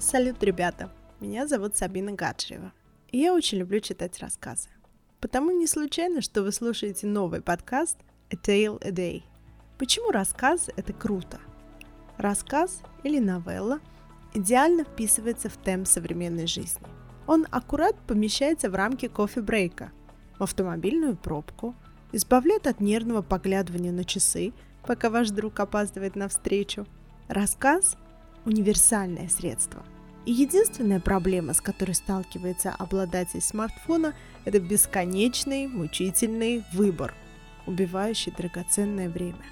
Салют, ребята! Меня зовут Сабина Гаджиева. И я очень люблю читать рассказы. Потому не случайно, что вы слушаете новый подкаст A Tale a Day. Почему рассказ – это круто? Рассказ или новелла идеально вписывается в темп современной жизни. Он аккурат помещается в рамки кофе-брейка, в автомобильную пробку, избавляет от нервного поглядывания на часы, пока ваш друг опаздывает на встречу. Рассказ – универсальное средство – и единственная проблема, с которой сталкивается обладатель смартфона, это бесконечный, мучительный выбор, убивающий драгоценное время.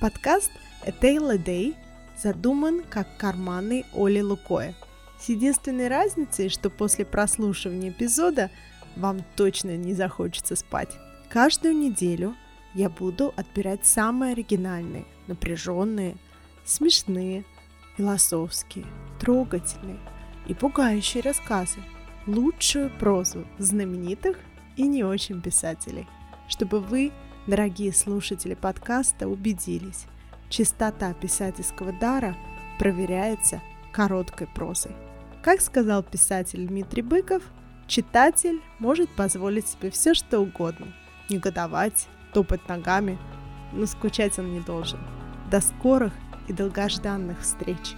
Подкаст A Tale a Day задуман как карманный Оли Лукоя. С единственной разницей, что после прослушивания эпизода вам точно не захочется спать. Каждую неделю я буду отбирать самые оригинальные, напряженные, смешные, философские, трогательные и пугающие рассказы, лучшую прозу знаменитых и не очень писателей, чтобы вы, дорогие слушатели подкаста, убедились, чистота писательского дара проверяется короткой прозой. Как сказал писатель Дмитрий Быков, читатель может позволить себе все что угодно, негодовать, топать ногами, но скучать он не должен. До скорых и долгожданных встреч!